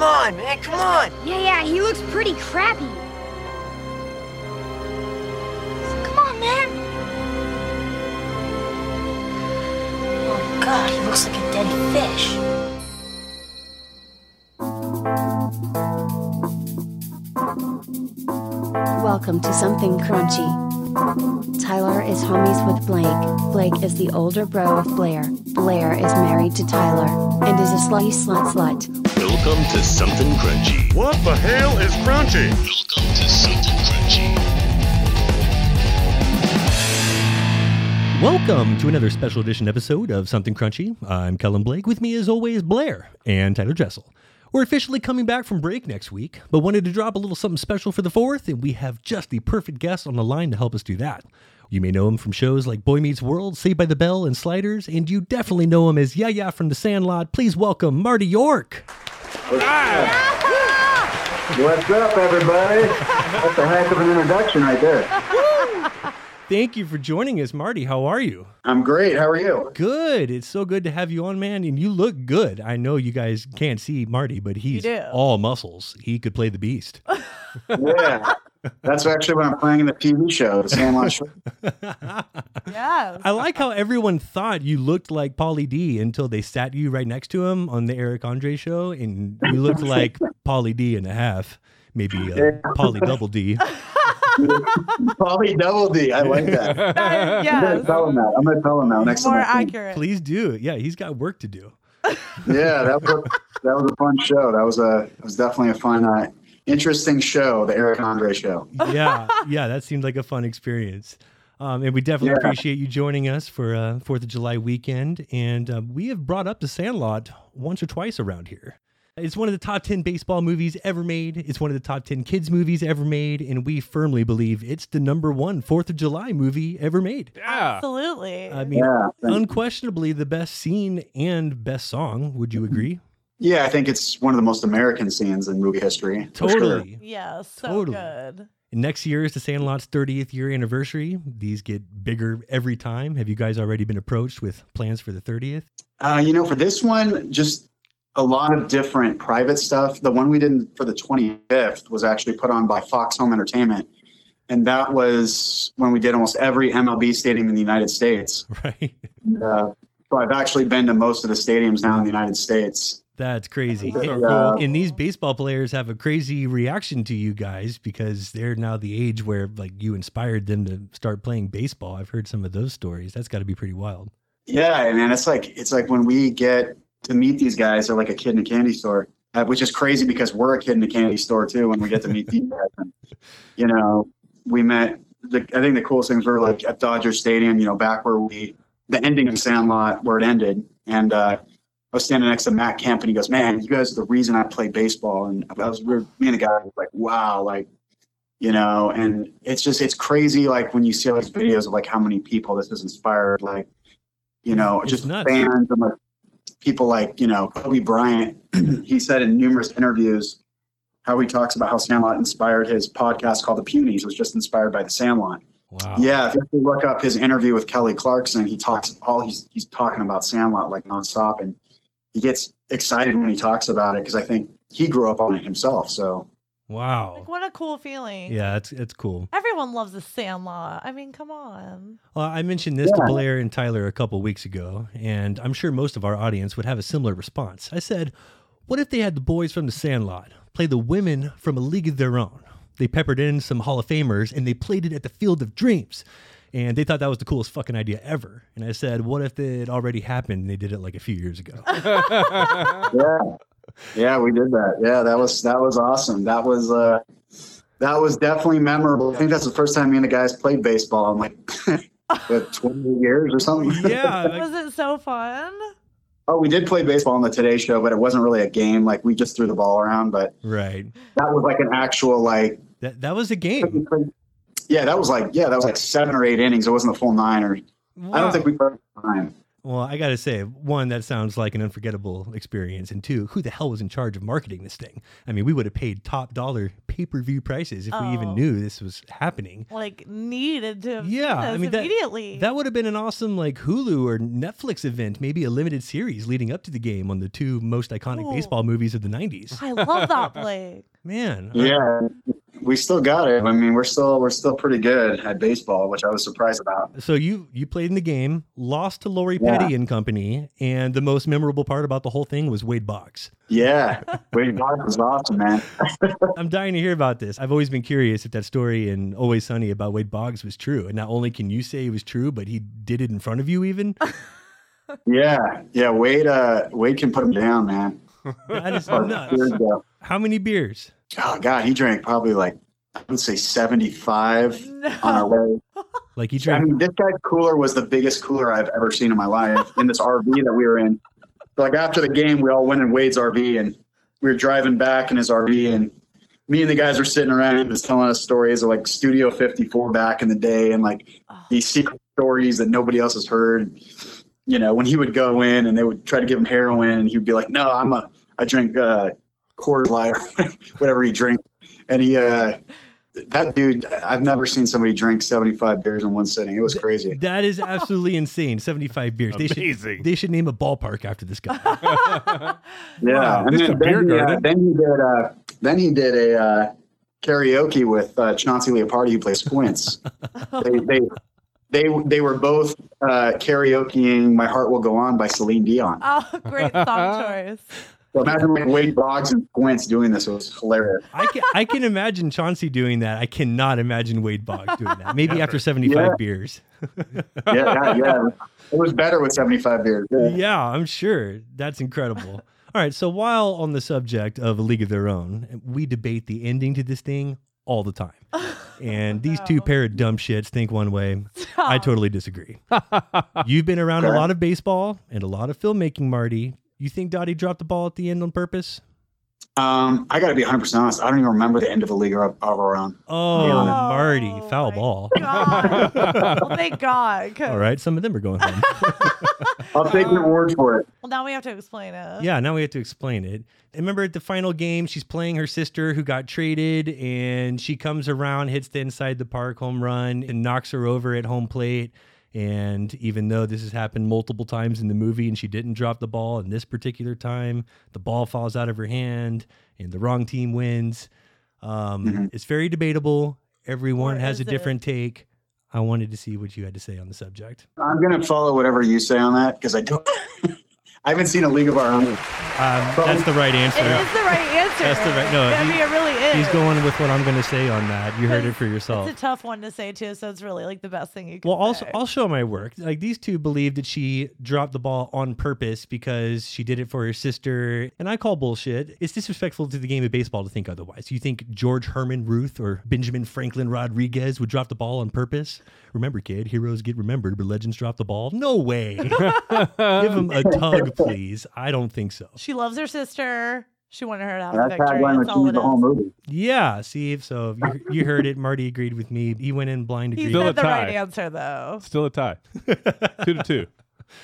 Come on, man, come on. Yeah, yeah, he looks pretty crappy. Come on, man. Oh god, he looks like a dead fish. Welcome to Something Crunchy. Tyler is homies with Blake. Blake is the older bro of Blair. Blair is married to Tyler and is a slutty slut slut. Welcome to Something Crunchy. What the hell is crunchy? Welcome to Something Crunchy. Welcome to another special edition episode of Something Crunchy. I'm Kellen Blake. With me, as always, Blair and Tyler Dressel. We're officially coming back from break next week, but wanted to drop a little something special for the fourth, and we have just the perfect guest on the line to help us do that. You may know him from shows like Boy Meets World, Saved by the Bell, and Sliders, and you definitely know him as Yeah-Yeah from The Sandlot. Please welcome Marty York. What's up, everybody? That's a heck of an introduction right there. Thank you for joining us, Marty. How are you? I'm great. How are you? Good. It's so good to have you on, man. And you look good. I know you guys can't see Marty, but he's all muscles. He could play the beast. Yeah. That's actually what I'm playing in the TV show, The Sandlot Show. Yeah. I like how everyone thought you looked like Pauly D until they sat you right next to him on the Eric Andre show, and you looked like Pauly D and a half, maybe uh, Pauly double D. Probably double D. I like that. Yeah, I'm gonna tell him that. I'm gonna tell him that next More time. I see accurate. Please do. Yeah, he's got work to do. Yeah, that was a, that was a fun show. That was a it was definitely a fun, uh, interesting show, the Eric Andre show. Yeah, yeah, that seemed like a fun experience. Um, and we definitely Yeah. appreciate you joining us for uh, Fourth of July weekend. And uh, we have brought up the Sandlot once or twice around here. It's one of the top 10 baseball movies ever made. It's one of the top 10 kids movies ever made. And we firmly believe it's the number one Fourth of July movie ever made. Absolutely. I mean, Yeah, unquestionably the best scene and best song. Would you agree? Yeah. I think it's one of the most American scenes in movie history. for sure. Totally. yeah, so Totally. good. And next year is the Sandlot's 30th year anniversary. These get bigger every time. Have you guys already been approached with plans for the 30th? Uh, you know, for this one, just a lot of different private stuff. The one we did for the 25th was actually put on by Fox Home Entertainment. And that was when we did almost every MLB stadium in the United States. Right? Uh, so I've actually been to most of the stadiums now in the United States. That's crazy. So And- cool. And these baseball players have a crazy reaction to you guys because they're now the age where like you inspired them to start playing baseball. I've heard some of those stories. That's got to be pretty wild. Yeah, and man, it's like it's like when we get to meet these guys, they're like a kid in a candy store, uh, which is crazy because we're a kid in a candy store too when we get to meet these guys. And, you know, we met. The, I think the coolest things were like at Dodger Stadium, you know, back where we the ending of Sandlot where it ended, and uh, I was standing next to Matt Kemp, and he goes, "Man, you guys are the reason I play baseball." And I was, we were, me and the guy was like, "Wow!" Like, you know, and it's just it's crazy. Like when you see all these videos of like how many people this has inspired, like, you know, It's just nuts. fans and like people like you know Kobe Bryant. he said in numerous interviews how he talks about how Sandlot inspired his podcast called The Punies was just inspired by the Sandlot. Wow. Yeah, if you look up his interview with Kelly Clarkson, he talks all he's he's talking about Sandlot like nonstop, and he gets excited when he talks about it because I think he grew up on it himself. So Wow. Like, what a cool feeling. Yeah, it's it's cool. Everyone loves the Sandlot. I mean, come on. Well, I mentioned this to Blair and Tyler a couple weeks ago, and I'm sure most of our audience would have a similar response. I said, What if they had the boys from the Sandlot play the women from a league of their own? They peppered in some Hall of Famers and they played it at the Field of Dreams. And they thought that was the coolest fucking idea ever. And I said, What if it already happened and they did it like a few years ago? yeah, yeah, we did that. Yeah, that was that was awesome. That was uh, that was definitely memorable. I think that's the first time me and the guys played baseball in like what, 20 years or something. yeah. like- Was it so fun? Oh, we did play baseball on the Today Show, but it wasn't really a game. Like we just threw the ball around, but right. that was like an actual like. That, that was a game. Yeah, that was like yeah, that was like seven or eight innings. It wasn't the full nine, or I don't think we played nine. Well, I got to say, one, that sounds like an unforgettable experience. And two, who the hell was in charge of marketing this thing? I mean, we would have paid top dollar pay per view prices if we even Oh. knew this was happening. Like needed to have Yeah, I this mean, that- immediately. That would have been an awesome, like, Hulu or Netflix event, maybe a limited series leading up to the game on the two most iconic Ooh. baseball movies of the 90s. I love that Blake. Man. Yeah, we still got it. I mean, we're still we're still pretty good at baseball, which I was surprised about. So you you played in the game, lost to Lori Yeah. Petty and company, and the most memorable part about the whole thing was Wade Boggs. Yeah, Wade Boggs was awesome, man. I'm dying to hear about this. I've always been curious if that story in Always Sunny about Wade Boggs was true. And not only can you say it was true, but he did it in front of you even. Yeah, yeah. Wade, uh, Wade can put him down, man. That is Years nuts. Ago. How many beers? Oh God, he drank probably like I would say seventy-five on our way. Like he drank. I mean, this guy's cooler was the biggest cooler I've ever seen in my life in this RV that we were in. Like after the game, we all went in Wade's RV and we were driving back in his RV and me and the guys were sitting around and just telling us stories of like Studio 54 back in the day and like Oh. these secret stories that nobody else has heard. You know, when he would go in and they would try to give him heroin and he'd be like, no, I'm a, I drink uh, Coors Light or whatever he drinks. And he, uh, that dude, I've never seen somebody drink 75 beers in one sitting. It was crazy. that is absolutely insane. 75 beers. They should, they should name a ballpark after this guy. Yeah. Wow, and this then, a beer then, he, uh, garden. then he did, uh, then he did a, uh, karaoke with, uh, Chauncey Leopardi, who plays Squints. they, they, they, they were both, uh, karaokeing My Heart Will Go On by Celine Dion. Oh, great song choice. So imagine like Wade Boggs and Squints doing this. It was hilarious. I can I can imagine Chauncey doing that. I cannot imagine Wade Boggs doing that. Maybe after 75 Yeah. beers. Yeah. yeah, yeah. It was better with 75 beers. Yeah. Yeah, I'm sure. That's incredible. All right, so while on the subject of A League of Their Own, we debate the ending to this thing all the time. And these two pair of dumb shits think one way. I totally disagree. You've been around a lot of baseball and a lot of filmmaking, Marty. You think Dottie dropped the ball at the end on purpose? Um, I got to be 100% honest. I don't even remember the end of the league of of our own. Oh, Yeah. Marty, Oh, foul my ball. God. well, thank God. 'cause- All right, some of them are going home. I'll take your word for it. Well, now we have to explain it. Yeah, now we have to explain it. And remember at the final game, she's playing her sister who got traded, and she comes around, hits the inside the park home run, and knocks her over at home plate. And even though this has happened multiple times in the movie and she didn't drop the ball, in this particular time, the ball falls out of her hand and the wrong team wins. Um, Mhm. It's very debatable. Everyone Or has a is it? different take. I wanted to see what you had to say on the subject. I'm going to follow whatever you say on that because I don't. I haven't seen a league of our own. Um, that's the right answer. It is the right answer. That's the right- no, I he- mean, it really is. He's going with what I'm going to say on that. You heard it for yourself. It's a tough one to say too, so it's really like the best thing you can Well, also. I'll show my work. Like these two believe that she dropped the ball on purpose because she did it for her sister, and I call bullshit. It's disrespectful to the game of baseball to think otherwise. You think George Herman Ruth or Benjamin Franklin Rodriguez would drop the ball on purpose? Remember, kid, heroes get remembered, but legends drop the ball. No way. Give him a tug, please. I don't think so. she loves her sister. She wanted her to have a That victory. That's all achieved the whole movie. Yeah, see, so you, you heard it. Marty agreed with me. He went in blind He agreed Still a said the right tie. answer though. Still a tie. two to two.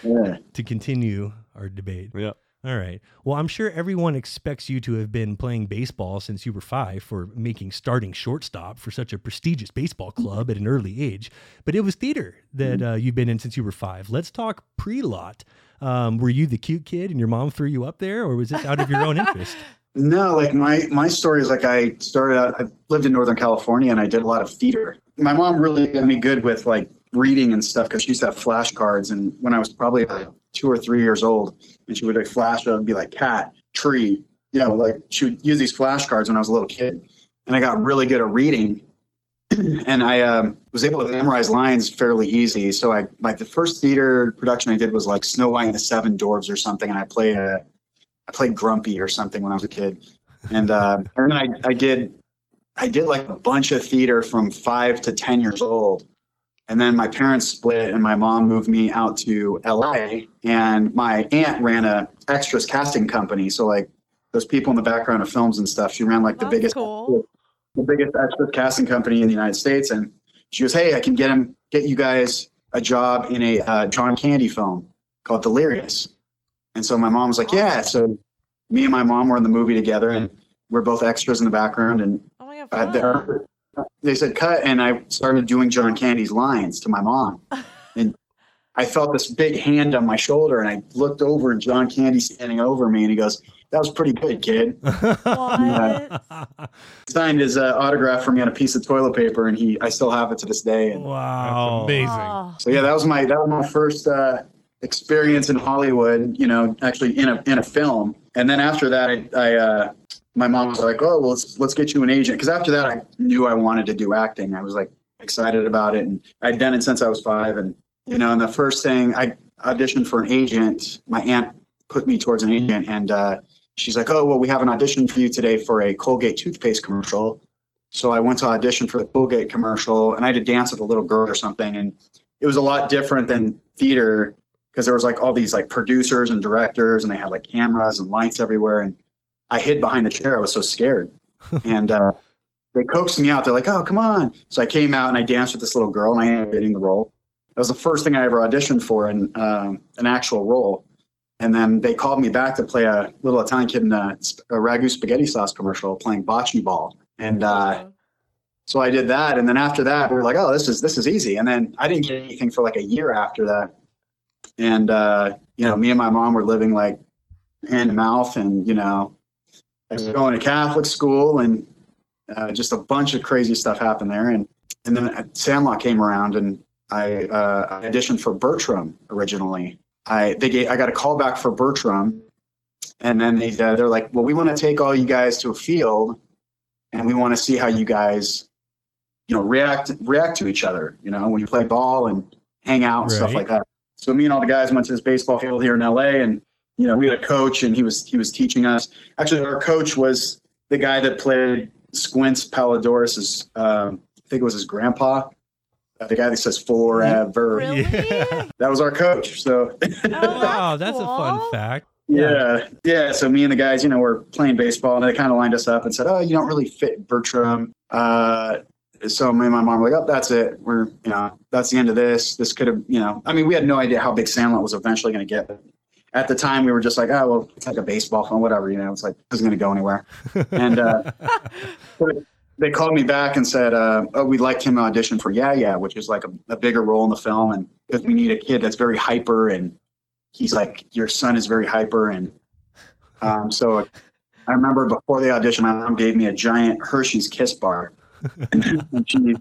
Yeah. to continue our debate. Yeah. All right. Well, I'm sure everyone expects you to have been playing baseball since you were five for making starting shortstop for such a prestigious baseball club at an early age. But it was theater that uh, you've been in since you were five. Let's talk pre lot. Um, were you the cute kid and your mom threw you up there, or was this out of your own interest? No, like my my story is like I started out. I lived in Northern California and I did a lot of theater. My mom really got me good with like reading and stuff because she used to have flashcards. And when I was probably like two or three years old, and she would like flash it and be like cat, tree, you know, like she would use these flashcards when I was a little kid. And I got really good at reading, and I um, was able to memorize lines fairly easy. So I like the first theater production I did was like Snow White and the Seven Dwarfs or something, and I played a I played Grumpy or something when I was a kid, and uh, and then I, I did I did like a bunch of theater from five to ten years old, and then my parents split, and my mom moved me out to L.A. and my aunt ran a extras casting company, so like those people in the background of films and stuff. She ran like the That's biggest cool. The biggest extras casting company in the United States, and she goes, "Hey, I can get him get you guys a job in a uh, John Candy film." called Delirious. And so my mom was like, yeah. So me and my mom were in the movie together and we're both extras in the background. And Oh my god. uh, they said cut and i started doing john candy's lines to my mom and i felt this big hand on my shoulder and i looked over and john candy standing over me and he goes that was pretty good kid What? signed his uh, autograph for me on a piece of toilet paper and he i still have it to this day and wow. amazing. Oh, so yeah that was my that was my first uh, experience in hollywood you know actually in a in a film and then after that i, I uh, my mom was like oh well, let's let's get you an agent because after that i knew i wanted to do acting i was like excited about it and i'd done it since i was five and you know and the first thing i auditioned for an agent my aunt put me towards an agent and uh, she's like oh well we have an audition for you today for a colgate toothpaste commercial. So i went to audition for the colgate commercial and i had to dance with a little girl or something and it was a lot different than theater because there was like all these like producers and directors and they had like cameras and lights everywhere and i hid behind the chair. I was so scared. And uh, they coaxed me out. They're like oh come on. So i came out and i danced with this little girl and i ended up getting the role. That was the first thing i ever auditioned for in um, an actual role and then they called me back to play a little italian kid in a, a ragu spaghetti sauce commercial playing bocce ball and uh, so I did that, and then after that, we were like, "Oh, this is this is easy." And then I didn't get anything for like a year after that. And uh, you know, me and my mom were living like hand to mouth, and you know, I was going to Catholic school, and uh, just a bunch of crazy stuff happened there. And and then Sandlot came around, and I, uh, I auditioned for Bertram originally. I they gave, I got a call back for Bertram, and then they uh, they're like, "Well, we want to take all you guys to a field." And we want to see how you guys you know react react to each other you know when you play ball and hang out and stuff like that. So me and all the guys went to this baseball field here in la and you know we had a coach and he was he was teaching us. Actually our coach was the guy that played squints Palledorous's um, i think it was his grandpa the guy that says forever Really? that was our coach so Oh, wow, that's a fun fact. yeah, yeah. So me and the guys, you know, were playing baseball, and they kind of lined us up and said, "Oh, you don't really fit Bertram." Uh, so me and my mom were like, "Oh, that's it. We're, you know, that's the end of this. This could have, you know, I mean, we had no idea how big Sandlot was eventually going to get. At the time, we were just like, oh, well, it's like a baseball phone, whatever. You know, it's like this isn't going to go anywhere. And uh, so they called me back and said, uh, "Oh, we'd like him to audition for Yeah Yeah, which is like a, a bigger role in the film, and because we need a kid that's very hyper and." he's like, your son is very hyper. And um, so I remember before the audition, my mom gave me a giant Hershey's Kiss bar. and, and she,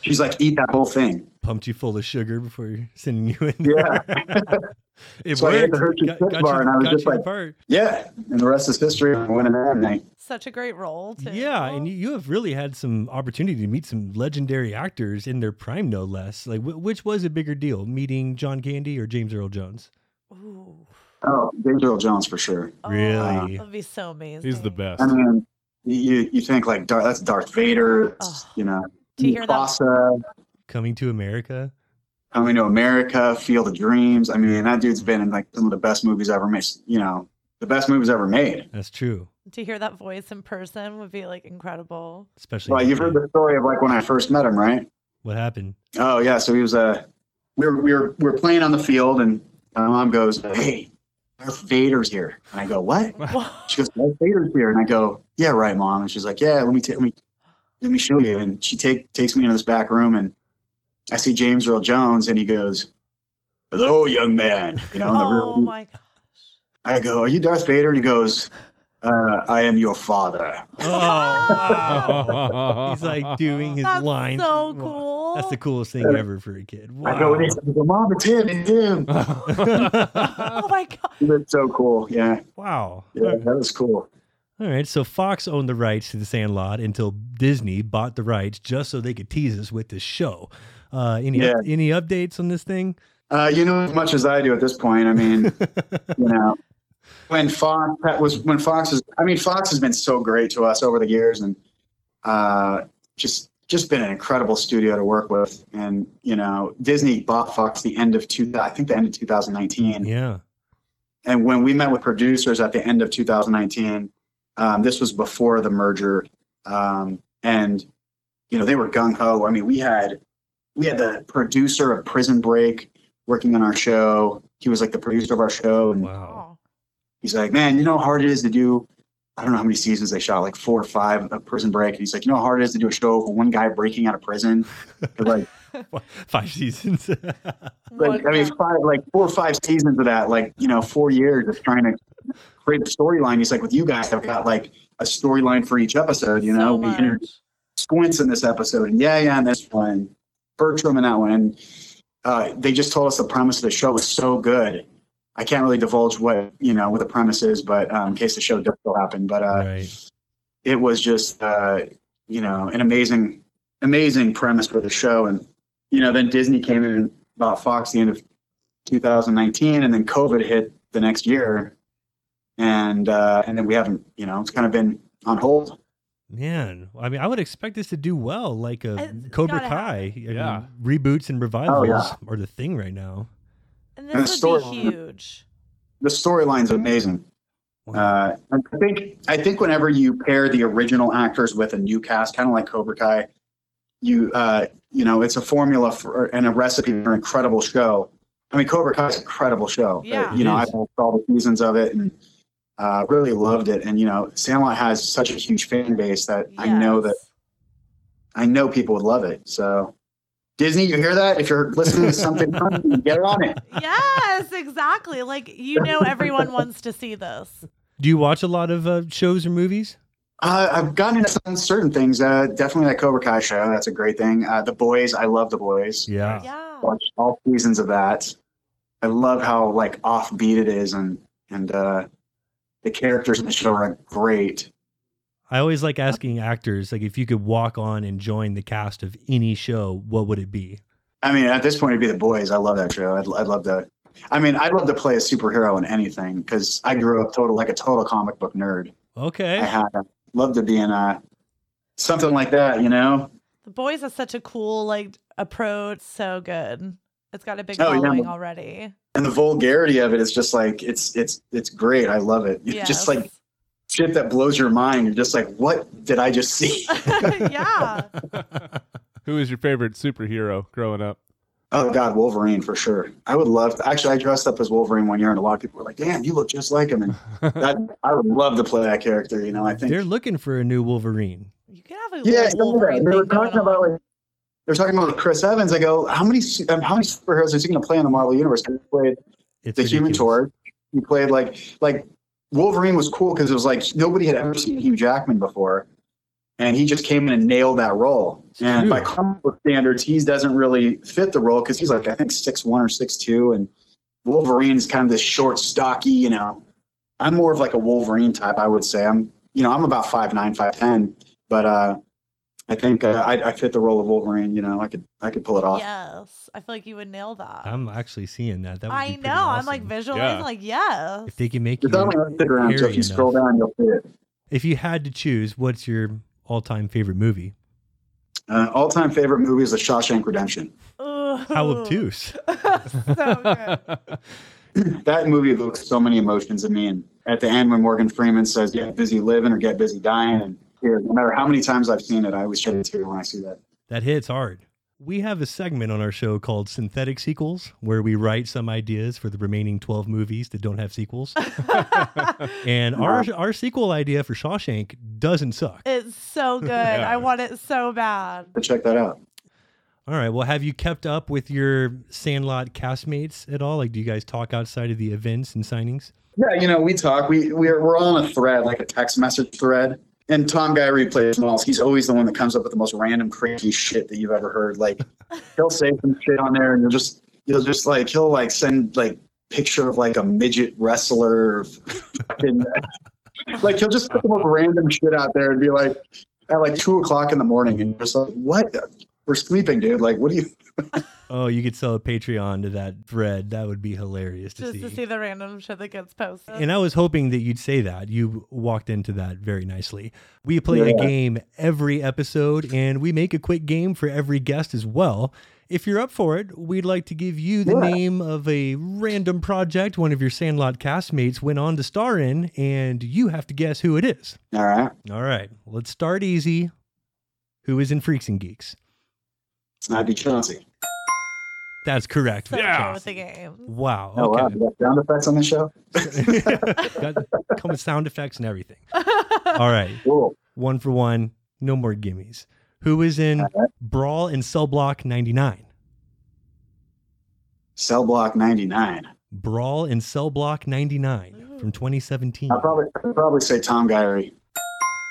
she's like, eat that whole thing. Pumped you full of sugar before sending you in. Yeah. there. it So I ate worked. the Hershey's Got, got bar you, and I was just you like- the part. Yeah. And the rest is history. I went in there and I, Such a great role. Too. Yeah, and you, you have really had some opportunity to meet some legendary actors in their prime, no less. Like, wh- which was a bigger deal, meeting John Candy or James Earl Jones? Ooh. oh, James Earl Jones for sure. Oh, Really? That'd be so amazing. He's the best. I mean, you, you think like Dar- that's Darth Vader, Oh. you know, To hear that- Mufasa, Coming to America. Coming to America, Field of Dreams. I mean, that dude's been in like some of the best movies ever made. You know, the best movies ever made. That's true. To hear that voice in person would be like incredible. Especially. Well, you've heard the story of like when I first met him, right? what happened. Oh yeah, so he was uh, we were we were we were playing on the field, and my mom goes, "Hey, Darth Vader's here," and I go, "What?" She goes, "Darth Vader's here," and I go, "Yeah, right, mom." And she's like, "Yeah, let me take let me let me show you." And she take takes me into this back room, and I see James Earl Jones, and he goes, "Hello, young man." You know, in the Oh real- my gosh. I go, "Are you Darth Vader?" And he goes, uh, "I am your father." Oh, He's like doing his That's lines. so cool. That's the coolest thing ever for a kid. I go, Wow. and he's like, "Mom, it's him, it's him." oh my god. He was so cool. Yeah, wow. yeah, that was cool. All right, so Fox owned the rights to the Sandlot until Disney bought the rights just so they could tease us with this show. Uh, any Yeah. any updates on this thing? Uh, you know as much as I do at this point. I mean, you know, when Fox that was when Fox is. I mean, Fox has been so great to us over the years, and uh, just just been an incredible studio to work with. And you know, Disney bought Fox the end of two. I think the end of 2019. Yeah. And when we met with producers at the end of 2019, um, this was before the merger, um, and you know they were gung ho. I mean, we had we had the producer of Prison Break working on our show. he was like the producer of our show, and Wow. He's like, man, you know how hard it is to do. I don't know how many seasons they shot, like four or five of Prison Break. And he's like, you know how hard it is to do a show for one guy breaking out of prison. like, Five seasons. like I mean, five, like four or five seasons of that, like you know, four years of trying to create a storyline. He's like, with you guys, I've got like a storyline for each episode. You know, so we introduced. Squints in this episode, and yeah, yeah, in this one, Bertram in that one. And uh, they just told us the premise of the show was so good. I can't really divulge what you know what the premise is, but um, in case the show does still happen, but uh, right. it was just uh, you know an amazing, amazing premise for the show. And you know, then Disney came in and bought Fox the end of 2019, and then COVID hit the next year, and uh, and then we haven't, you know, it's kind of been on hold. Man, I mean, I would expect this to do well, like a It's Cobra Kai. I mean, Yeah. reboots and revivals yeah. are the thing right now. And and the this would be storyline. huge. The storyline's amazing. Uh, I think I think whenever you pair the original actors with a new cast, kind of like Cobra Kai, you uh, you know it's a formula for and a recipe for an incredible show. I mean, Cobra Kai is an incredible show. Uh, Yeah. you know, I've watched all the seasons of it and uh, really loved it. And you know, Sandlot has such a huge fan base that I know that I know people would love it. So, Disney, you hear that? If you're listening to something, get on it. yes, exactly. Like you know, everyone wants to see this. Do you watch a lot of uh, shows or movies? Uh, I've gotten into some certain things. Uh, definitely that Cobra Kai show. That's a great thing. Uh, the Boys, I love the Boys. Yeah. Yeah. Watched all seasons of that. I love how like offbeat it is, and and uh, the characters in the show are great. I always like asking actors, like, if you could walk on and join the cast of any show, what would it be? I mean, at this point, it'd be the Boys. I love that show. I'd, I'd love to. I mean, I'd love to play a superhero in anything because I grew up total like a total comic book nerd. I Okay. had love to be in uh, something like that. You know? The boys has such a cool like approach. So good. It's got a big Oh, yeah. following already. And the vulgarity of it is just like it's it's it's great. I love it. It's Yes. just like shit that blows your mind. You're just like, what did I just see? yeah. Who was your favorite superhero growing up? oh God, Wolverine for sure. I would love. To, actually, I dressed up as Wolverine one year, and a lot of people were like, "Damn, you look just like him." And that I would love to play that character. You know, I think. They're looking for a new Wolverine. You can have a yeah, Wolverine they were talking about like. They're talking about Chris Evans. I go, how many um, how many superheroes is he going to play in the Marvel universe? He played It's the Human. Torch. He played like like Wolverine was cool because it was like nobody had ever seen Hugh Jackman before, and he just came in and nailed that role. It's and true. by comic book standards, he doesn't really fit the role because he's like I think six one or six two, and Wolverine's kind of this short, stocky. You know, I'm more of like a Wolverine type. I would say I'm you know I'm about five nine, five ten, but uh, I think uh, I, I fit the role of Wolverine. You know, I could I could pull it off. Yes. I feel like you would nail that. I'm actually seeing that. That would I pretty know. I'm like awesome. visualizing Yeah. like yes. If they can make you It's on my Instagram, so if hairy you scroll down, you'll see it. If you had to choose, what's your all-time favorite movie? Uh, all-time favorite movie is The Shawshank Redemption. How Ooh. obtuse. so good. That movie evokes so many emotions in me. And at the end, when Morgan Freeman says, "Get busy living" or "Get busy dying," and here, no matter how many times I've seen it, I always shed a tear when I see that. That hits hard. We have a segment on our show called Synthetic Sequels, where we write some ideas for the remaining 12 movies that don't have sequels. and our, our sequel idea for Shawshank doesn't suck. It's so good. Yeah. I want it so bad. Check that out. All right. Well, have you kept up with your Sandlot castmates at all? Like, do you guys talk outside of the events and signings? Yeah, you know, we talk. We we're we're all on a thread, like a text message thread. And Tom Guiry plays Smalls. He's always the one that comes up with the most random, crazy shit that you've ever heard. Like he'll say some shit on there, and you'll just you'll just like he'll like send like picture of like a midget wrestler. fucking- like he'll just put the most random shit out there and be like at like two o'clock in the morning, and you're just like, what? We're sleeping, dude. Like, what do you? Oh, you could sell a Patreon to that thread. That would be hilarious to see. Just see. to see the random shit that gets posted. And I was hoping that you'd say that. You walked into that very nicely. We play a game every episode, and we make a quick game for every guest as well. If you're up for it, we'd like to give you the Yeah. name of a random project one of your Sandlot castmates went on to star in, and you have to guess who it is. All right, All right, let's start easy. Who is in Freaks and Geeks? It's not be Chauncey. That's correct. So Yeah. good with the game. Wow. Oh wow, Okay. you got sound effects on the show. Got, come with sound effects and everything. All right. Cool. One for one. No more gimmies. Who is in Brawl in Cell Block 99? Cell Block 99. Brawl in Cell Block 99 from 2017. I'll probably I'll probably say Tom Guiry.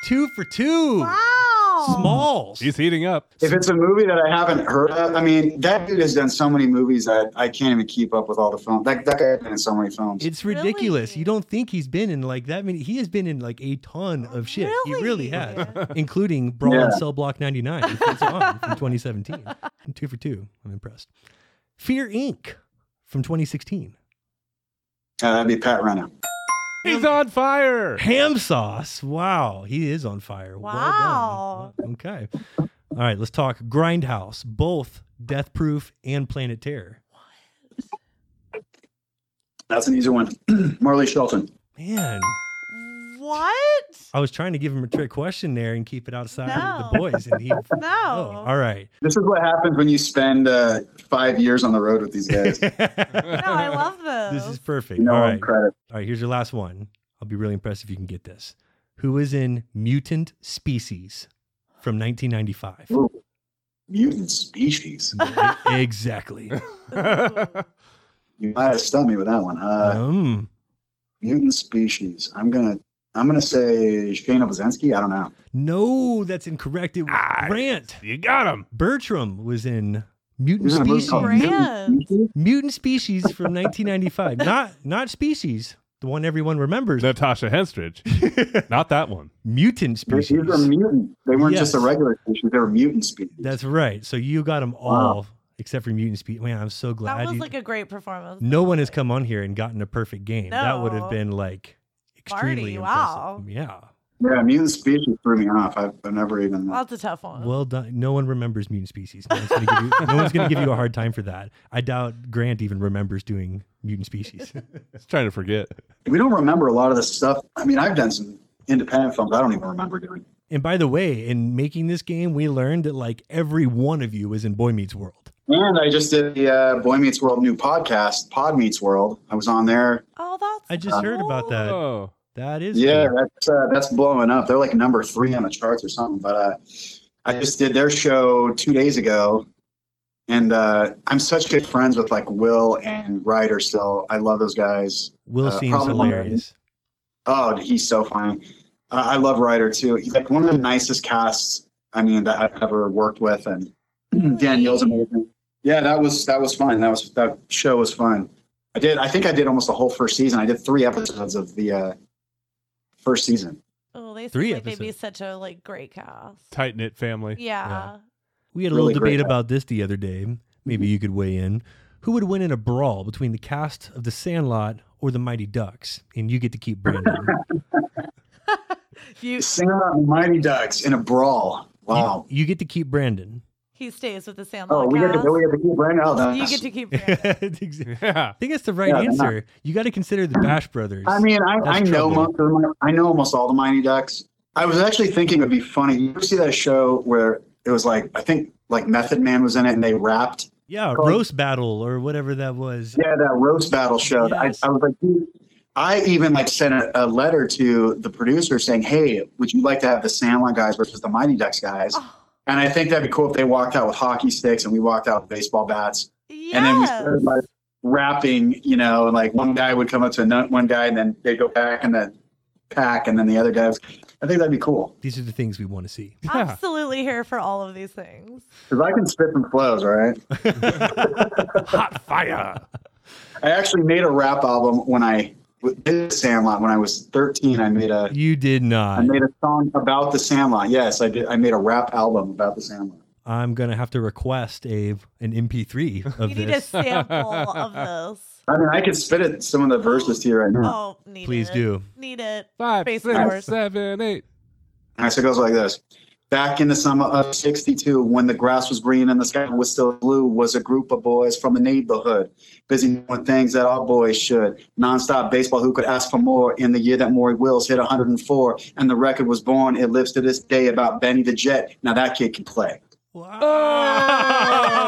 Two for two. Wow. Smalls. He's heating up. If it's a movie that I haven't heard of, I mean, that dude has done so many movies that I can't even keep up with all the films. That, that guy has been in so many films. It's ridiculous. Really? You don't think he's been in like that many. He has been in like a ton of shit. Really? He really has, including Brawl in Yeah. Cell Block 99. It's on from 2017. Two for two. I'm impressed. Fear Inc. from 2016. Uh, that'd be Pat Renna. He's on fire. Ham sauce. Wow, he is on fire. Wow. Well done. Okay. All right, let's talk Grindhouse. Both Death Proof and Planet Terror. That's an easy one. Marley Shelton. Man, What? I was trying to give him a trick question there and keep it outside of No. the boys, and he. No. Oh, all right. This is what happens when you spend uh, five years on the road with these guys. No, I love this. This is perfect. no all right. credit. All right, here's your last one. I'll be really impressed if you can get this. Who is in Mutant Species from 1995? Ooh, mutant species. exactly. You might have stumped me with that one. Uh, Um, mutant species. I'm gonna. I'm gonna say Shane Obedzinski. I don't know. no, that's incorrect. It was Ah, Grant. You got him. Bertram was in Mutant He's in a movie Species. called Mutant Species? Mutant Species from 1995. not not Species, the one everyone remembers. Natasha Henstridge. Not that one. Mutant These are Species. mutant. They weren't just a regular species. They were mutant species. That's right. So you got them all except for Mutant Species. Man, I'm so glad. that was you- like a great performance. no one has come on here and gotten a perfect game. That would have been like extremely Marty, wow. impressive. Yeah. yeah, mutant species threw me off. I've, I've never even. Well, that's a tough one. Well done. No one remembers mutant species. No one's going to give you, no gonna give you a hard time for that. I doubt Grant even remembers doing mutant species. He's trying to forget. we don't remember a lot of this stuff. I mean, I've done some independent films. I don't even remember doing. and by the way, in making this game, we learned that like every one of you is in Boy Meets World. And I just did the uh, Boy Meets World new podcast, Pod Meets World. I was on there. oh, that's. I just heard about that. Oh. That is Yeah, cool. that's uh, that's blowing up. They're like number three on the charts or something. But uh, I just did their show two days ago, and uh, I'm such good friends with like Will and Rider. Still, I love those guys. Will uh, seems probably one of hilarious. Oh, he's so funny. Uh, I love Rider too. He's like one of the nicest casts. I mean, that I've ever worked with, and Danielle's amazing. Yeah, that was that was fun. That was that show was fun. I did. I think I did almost the whole first season. I did three episodes of the uh, first season. Oh, they Three seem like they'd be such a like great cast. Tight knit family. Yeah. We had a Really little debate about this the other day. Maybe you could weigh in. Who would win in a brawl between the cast of The Sandlot or the Mighty Ducks? And you get to keep Brandon. You, Singing out Mighty Ducks in a brawl. Wow. You, you get to keep Brandon. He stays with the Sandlot Oh, we got cast. to we got to keep Brandon. Oh, you get to keep brand. I think Yeah. that's the right Yeah, they're answer. You got to consider the Bash Brothers. I mean, I, I know most of them. I know almost all the Mighty Ducks. I was actually thinking it would be funny. You ever see that show where it was like I think like Method Man was in it and they rapped? yeah, roast battle or whatever that was. Yeah, that roast battle show. Yes. I, I was like, dude, I even like sent a, a letter to the producer saying, "Hey, would you like to have the Sandlot guys versus the Mighty Ducks guys?" Oh. And I think that'd be cool if they walked out with hockey sticks and we walked out with baseball bats. And then we started like rapping, you know, and like one guy would come up to another one guy and then they'd go back and then pack and then the other guys. I think that'd be cool These are the things we want to see. Yeah. Absolutely here for all of these things. because I can spit some flows, all right? Hot fire. I actually made a rap album when I did Sandlot when I was 13. I made a You did not. I made a song about the Sandlot. Yes, I did. I made a rap album about the Sandlot. I'm gonna have to request a an MP3 of You need a this. sample of this. I mean, I could spit it some of the verses to you right now. Oh, need Please it. do. Need it. Five, Space six, Force. seven, eight. All right, so it goes like this. Back in the summer of 62, when the grass was green and the sky was still blue, was a group of boys from the neighborhood, busy doing things that all boys should. Nonstop baseball, who could ask for more? In the year that Maury Wills hit 104 and the record was born, it lives to this day about Benny the Jet. Now that kid can play. Wow.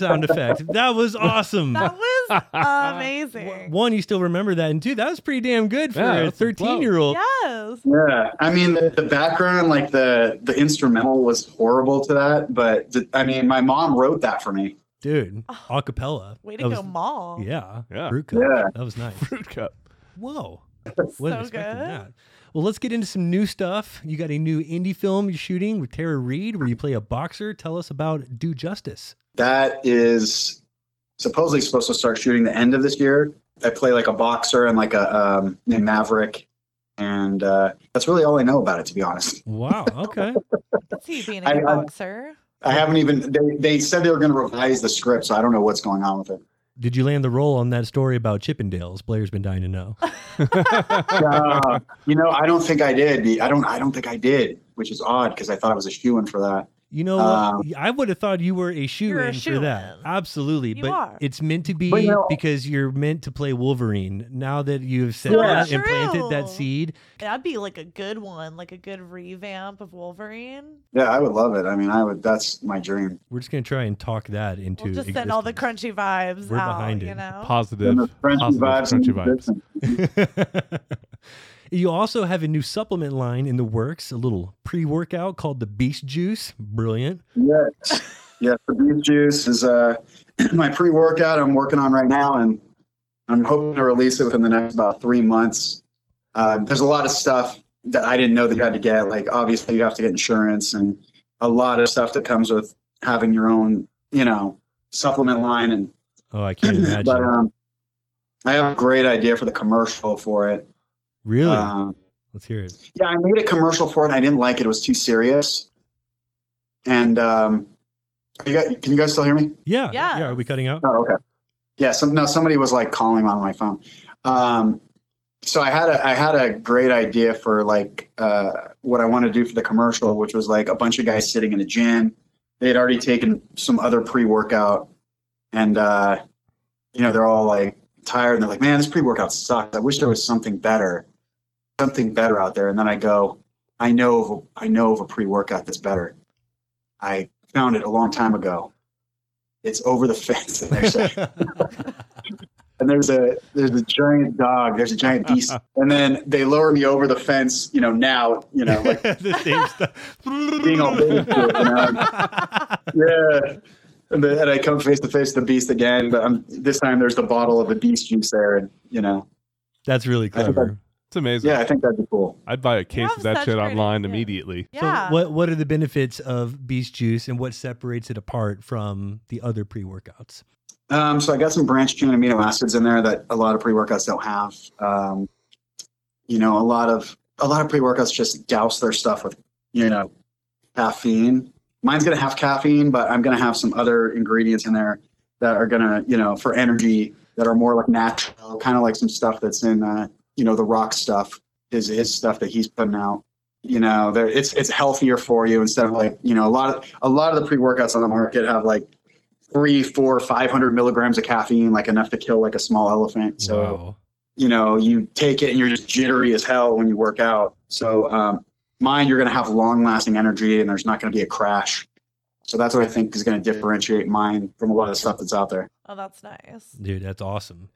Wrong sound effect. That was awesome. That was uh, amazing. One, you still remember that, and two, that was pretty damn good for Yeah, a that's a flow. thirteen-year-old. Yes. Yeah, I mean the, the background, like the the instrumental, was horrible to that. But the, I mean, my mom wrote that for me. Dude, ah, acapella. Way to That go, was- mom. Yeah, Yeah. Fruit cup. Yeah. that was nice. Fruit cup. Whoa, So wasn't expecting good. that. Well, let's get into some new stuff. You got a new indie film you're shooting with Tara Reid, where you play a boxer. Tell us about Do Justice. That is supposedly supposed to start shooting the end of this year. I play like a boxer and like a um, named Maverick, and uh, that's really all I know about it, to be honest. Wow. Okay. See you being a I- good I- boxer. I haven't even. They, they said they were going to revise the script, so I don't know what's going on with it. Did you land the role on that story about Chippendales? Blair's been dying to know. Uh, you know, I don't think I did. I don't. I don't think I did, which is odd because I thought I was a shoe in for that. You know, Um, what? I would have thought you were a shoe in for that. Absolutely, You but are. it's meant to be you know- because you're meant to play Wolverine. Now that you've said So that and planted that seed, That'd be like a good one, like a good revamp of Wolverine. Yeah, I would love it. I mean, I would. That's my dream. we're just gonna try and talk that into. We'll just send all the crunchy vibes We're out, behind you it. know? Positive. And the Frenchy positive vibes. crunchy vibes. you also have a new supplement line in the works, a little pre-workout called the Beast Juice. Brilliant. Yes. Yes, the Beast juice is uh, my pre-workout I'm working on right now, and I'm hoping to release it within the next about three months. Uh, there's a lot of stuff that I didn't know that you had to get. Like obviously you have to get insurance and a lot of stuff that comes with having your own, you know, supplement line. And Oh, I can't imagine. but um, I have a great idea for the commercial for it. Really? Um, Let's hear it. yeah, I made a commercial for it. and I didn't like it. It was too serious. And um, you got, can you guys still hear me? Yeah. Yeah. Yes. Are we cutting out? Oh, okay. Yeah, some no, somebody was like calling on my phone. Um, so I had a I had a great idea for like uh, what I want to do for the commercial, which was like a bunch of guys sitting in a gym. They had already taken some other pre workout, and uh, you know they're all like tired, and they're like, "Man, this pre workout sucks. I wish there was something better, something better out there." And then I go, "I know of a, I know of a pre workout that's better. I found it a long time ago. It's over the fence." And there's a, and there's a there's a giant dog, there's a giant beast, and then they lower me over the fence. You know now, you know, like the same stuff. being all big, yeah. And, then, and I come face to face with the beast again, but I'm, this time there's the bottle of the beast juice there, and you know, That's really clever. It's amazing. yeah, I think that'd be cool. I'd buy a case of that shit online ideas. immediately. Yeah. So what what are the benefits of Beast Juice and what separates it apart from the other pre-workouts? Um, so I got some branched chain amino acids in there that a lot of pre workouts don't have. Um, you know, a lot of a lot of pre workouts just douse their stuff with you know caffeine. Mine's gonna have caffeine, but I'm gonna have some other ingredients in there that are gonna you know for energy that are more like natural, kind of like some stuff that's in uh, you know the rock stuff is his stuff that he's putting out. You know, there it's it's healthier for you instead of like you know a lot of a lot of the pre workouts on the market have like three, four, five hundred milligrams of caffeine, like enough to kill like a small elephant. So wow. you know, you take it and you're just jittery as hell when you work out. So um, mine, you're going to have long lasting energy and there's not going to be a crash. So that's what I think is going to differentiate mine from a lot of stuff that's out there. Oh, that's nice. Dude, that's awesome.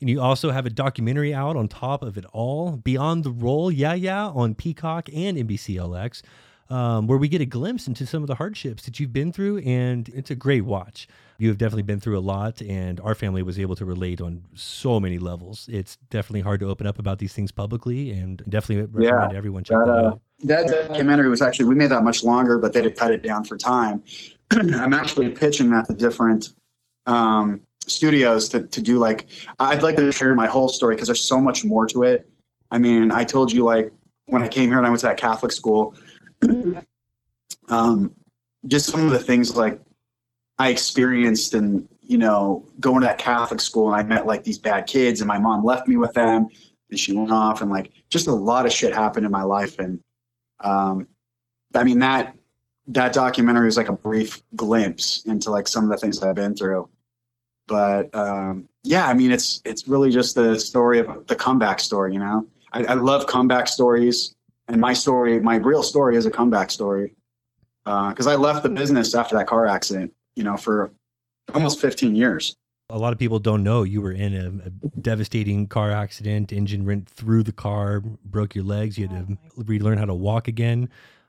And you also have a documentary out on top of it all, Beyond the Role, yeah, yeah, on Peacock and NBCLX, um, where we get a glimpse into some of the hardships that you've been through. And it's a great watch. You have definitely been through a lot, and our family was able to relate on so many levels. It's definitely hard to open up about these things publicly, and definitely recommend everyone check That, that uh, out. that documentary was actually, we made that much longer, but they had cut it down for time. I'm actually pitching that to different um, studios to, to do like, I'd like to share my whole story because there's so much more to it. I mean, I told you like when I came here and I went to that Catholic school, um, just some of the things like I experienced and, you know, going to that Catholic school and I met like these bad kids and my mom left me with them and she went off and like just a lot of shit happened in my life. And, um, I mean, that, that documentary was like a brief glimpse into like some of the things that I've been through. But, um, yeah, I mean, it's, it's really just the story of the comeback story, you know, I, I love comeback stories and my story, my real story is a comeback story. Uh, cause I left the business after that car accident, you know, for almost 15 years. A lot of people don't know you were in a, a devastating car accident. Engine went through the car, broke your legs. You had to relearn how to walk again.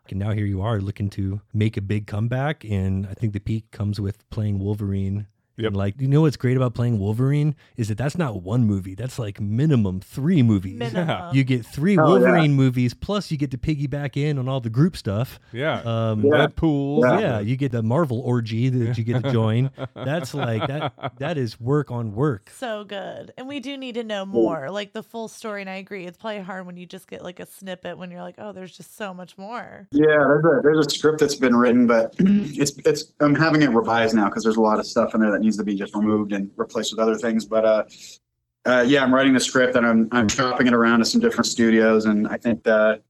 And now here you are looking to make a big comeback. And I think the peak comes with playing Wolverine. Yep. And like, you know what's great about playing Wolverine is that that's not one movie. That's like minimum three movies. Minimum. You get three Oh, yeah. Wolverine movies, plus you get to piggyback in on all the group stuff. Yeah. Um, Yeah. Deadpool. yeah. you get the Marvel orgy that you get to join. That's like that. That is work on work. so good. And we do need to know more, like the full story. And I agree, it's probably hard when you just get like a snippet when you're like, oh, there's just so much more. Yeah, there's a there's a script that's been written, but it's it's I'm having it revised now because there's a lot of stuff in there that needs to be just removed and replaced with other things. But uh, uh, yeah, I'm writing the script and I'm I'm shopping it around to some different studios, and I think that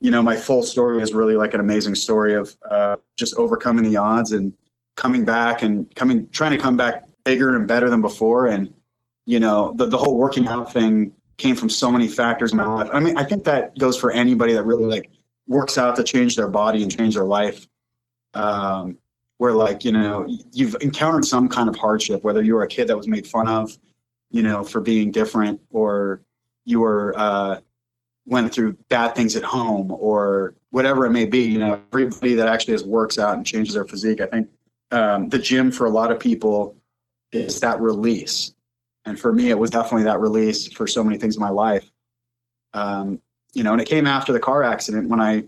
you know my full story is really like an amazing story of uh, just overcoming the odds and coming back and coming trying to come back bigger and better than before, and you know the the whole working out thing came from so many factors in my life. I mean, I think that goes for anybody that really like works out to change their body and change their life. Um, where like you know you've encountered some kind of hardship, whether you were a kid that was made fun of, you know, for being different, or you were uh, went through bad things at home, or whatever it may be. You know, everybody that actually just works out and changes their physique. I think um, the gym for a lot of people is that release, and for me, it was definitely that release for so many things in my life. Um, you know, and it came after the car accident when I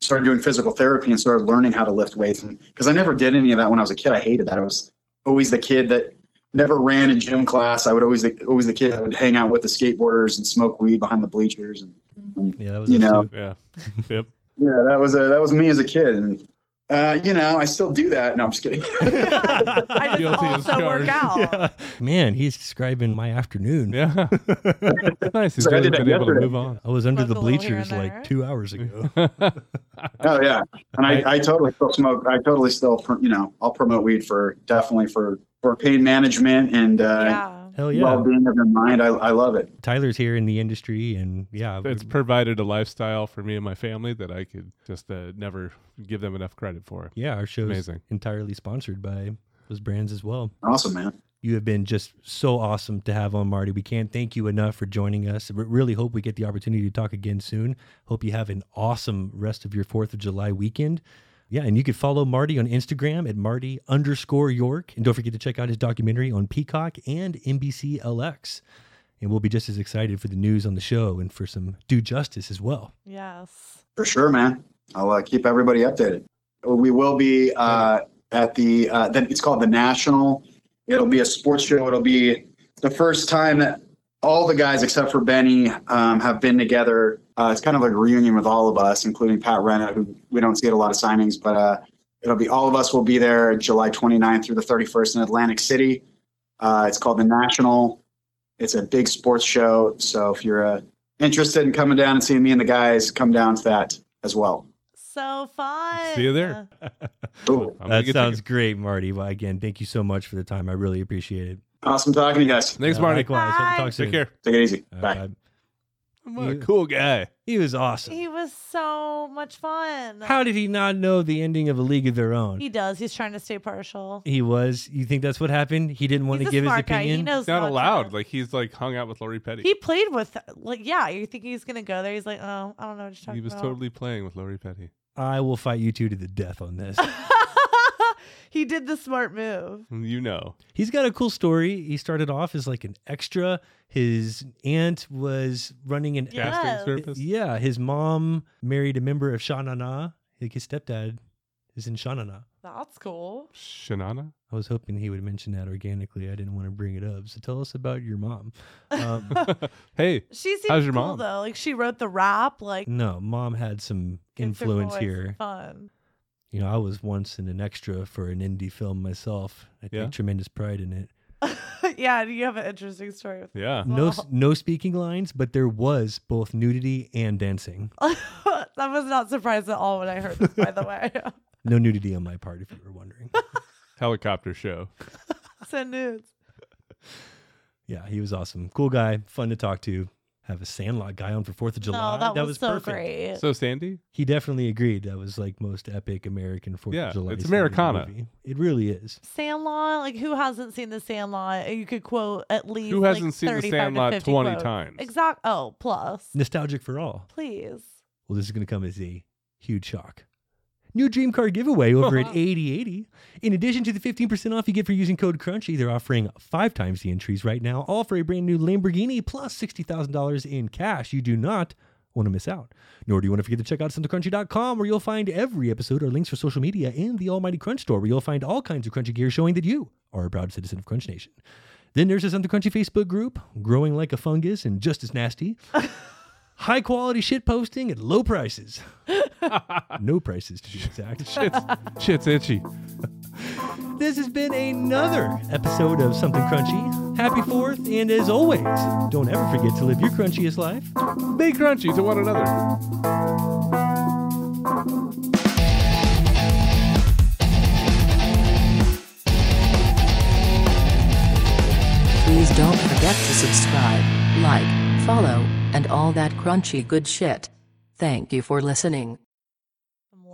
started doing physical therapy and started learning how to lift weights. And because I never did any of that when I was a kid, I hated that. I was always the kid that never ran in gym class. I would always the, always the kid that would hang out with the skateboarders and smoke weed behind the bleachers. And, and Yeah, that was You know. too. Yeah. Yep. yeah, that was a, that was me as a kid. And uh, you know, I still do that. No, I'm just kidding. I just Guilty as also work charged. out. Man, he's describing my afternoon. Yeah. nice. He's So I really did that been able to yesterday. move on. I was under Smoke the a little here bleachers and like two hours ago. oh yeah, and I, I totally still smoke. I totally still, pr- you know, I'll promote weed for definitely for for pain management and uh, yeah. Hell yeah. well-being of your mind. I, I love it. Tyler's here in the industry, and yeah, It's provided a lifestyle for me and my family that I could just uh, never give them enough credit for. yeah, our show's Amazing. entirely sponsored by those brands as well. Awesome, man. You have been just so awesome to have on, Marty. We can't thank you enough for joining us. We really hope we get the opportunity to talk again soon. Hope you have an awesome rest of your 4th of July weekend. Yeah, and you could follow Marty on Instagram at Marty underscore York. And don't forget to check out his documentary on Peacock and NBC LX. And we'll be just as excited for the news on the show and for some due justice as well. Yes. For sure, man. I'll uh, keep everybody updated. We will be uh, at the, uh, then it's called the National. It'll be a sports show. It'll be the first time that all the guys except for Benny um, have been together. Uh, it's kind of like a reunion with all of us, including Pat Renna, who we don't see at a lot of signings, but uh, it'll be all of us will be there July 29th through the 31st in Atlantic City. Uh, it's called the National. It's a big sports show. So if you're uh, interested in coming down and seeing me and the guys, come down to that as well. So fun. See you there. Cool. That sounds great, Marty. Well, again, thank you so much for the time. I really appreciate it. Awesome talking to you guys. Thanks, Marty. Likewise. Hope to Bye. talk soon. Take care. Take it easy. Bye. bye. I'm a You- cool guy. He was awesome. He was so much fun. How did he not know the ending of A League of Their Own? he does. He's trying to stay partial. He was. You think that's what happened? He didn't want He's to a give his smart guy. opinion. He knows not to- allowed. Like he's like hung out with Lori Petty. He played with like yeah. You think he's gonna go there? He's like, oh, I don't know what you're talking He was about. totally playing with Lori Petty. I will fight you two to the death on this. he did the smart move. You know. He's got a cool story. He started off as like an extra. His aunt was running an Yeah. Casting service. Yeah, his mom married a member of Sha Na Na. Like his stepdad is in Sha Na Na. That's cool. Sha Na Na. I was hoping he would mention that organically. I didn't want to bring it up. So tell us about your mom. Um, hey, She seems How's your cool mom? though. Like she wrote the rap. Like no, mom had some influence here. Fun. You know, I was once in an extra for an indie film myself. I Yeah? take tremendous pride in it. yeah, you have an interesting story with yeah. No, Well. no speaking lines, but there was both nudity and dancing. that was not surprised at all when I heard this, by the way. No nudity on my part, if you were wondering. Helicopter show. Send nudes. yeah, he was awesome. Cool guy, fun to talk to. Have a Sandlot guy on for Fourth of July. No, that, was, so perfect. great. So Sandy, He definitely agreed that was like most epic American Fourth Yeah, of July. it's Sandy Americana. movie. It really is. Sandlot, like who hasn't seen the Sandlot? You could quote at least Who hasn't seen The 35 to Sandlot 20 quotes. times? Exact. Oh, plus, Nostalgic for all. please. Well, this is going to come as a huge shock. New Dream Car giveaway over at 8080. In addition to the 15% off you get for using code CRUNCHY, they're offering five times the entries right now, all for a brand new Lamborghini plus $60,000 in cash. You do not want to miss out. Nor do you want to forget to check out somethingcrunchy.com where you'll find every episode, our links for social media, and the Almighty Crunch Store where you'll find all kinds of crunchy gear showing that you are a proud citizen of Crunch Nation. Then there's the Something Crunchy Facebook group, growing like a fungus and just as nasty. High quality shit posting at low prices. no prices to be exact. shit's, shit's itchy. This has been another episode of Something Crunchy. Happy 4th, and as always, don't ever forget to live your crunchiest life. Be crunchy to one another. Please don't forget to subscribe, like, follow, and all that crunchy good shit. Thank you for listening.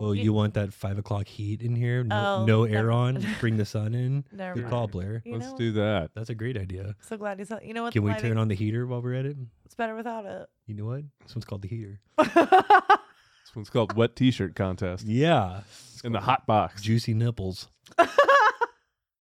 Oh, you want that 5 o'clock heat in here? No, Oh, no air never- on? Bring the sun in? Never Good mind. call, Blair. You Let's know, do that. That's a great idea. So glad he's not. You know what? Can we lighting- turn on the heater while we're at it? It's better without it. You know what? This one's called the heater. This one's called Wet T-shirt contest Yeah. in the hot box. Juicy nipples.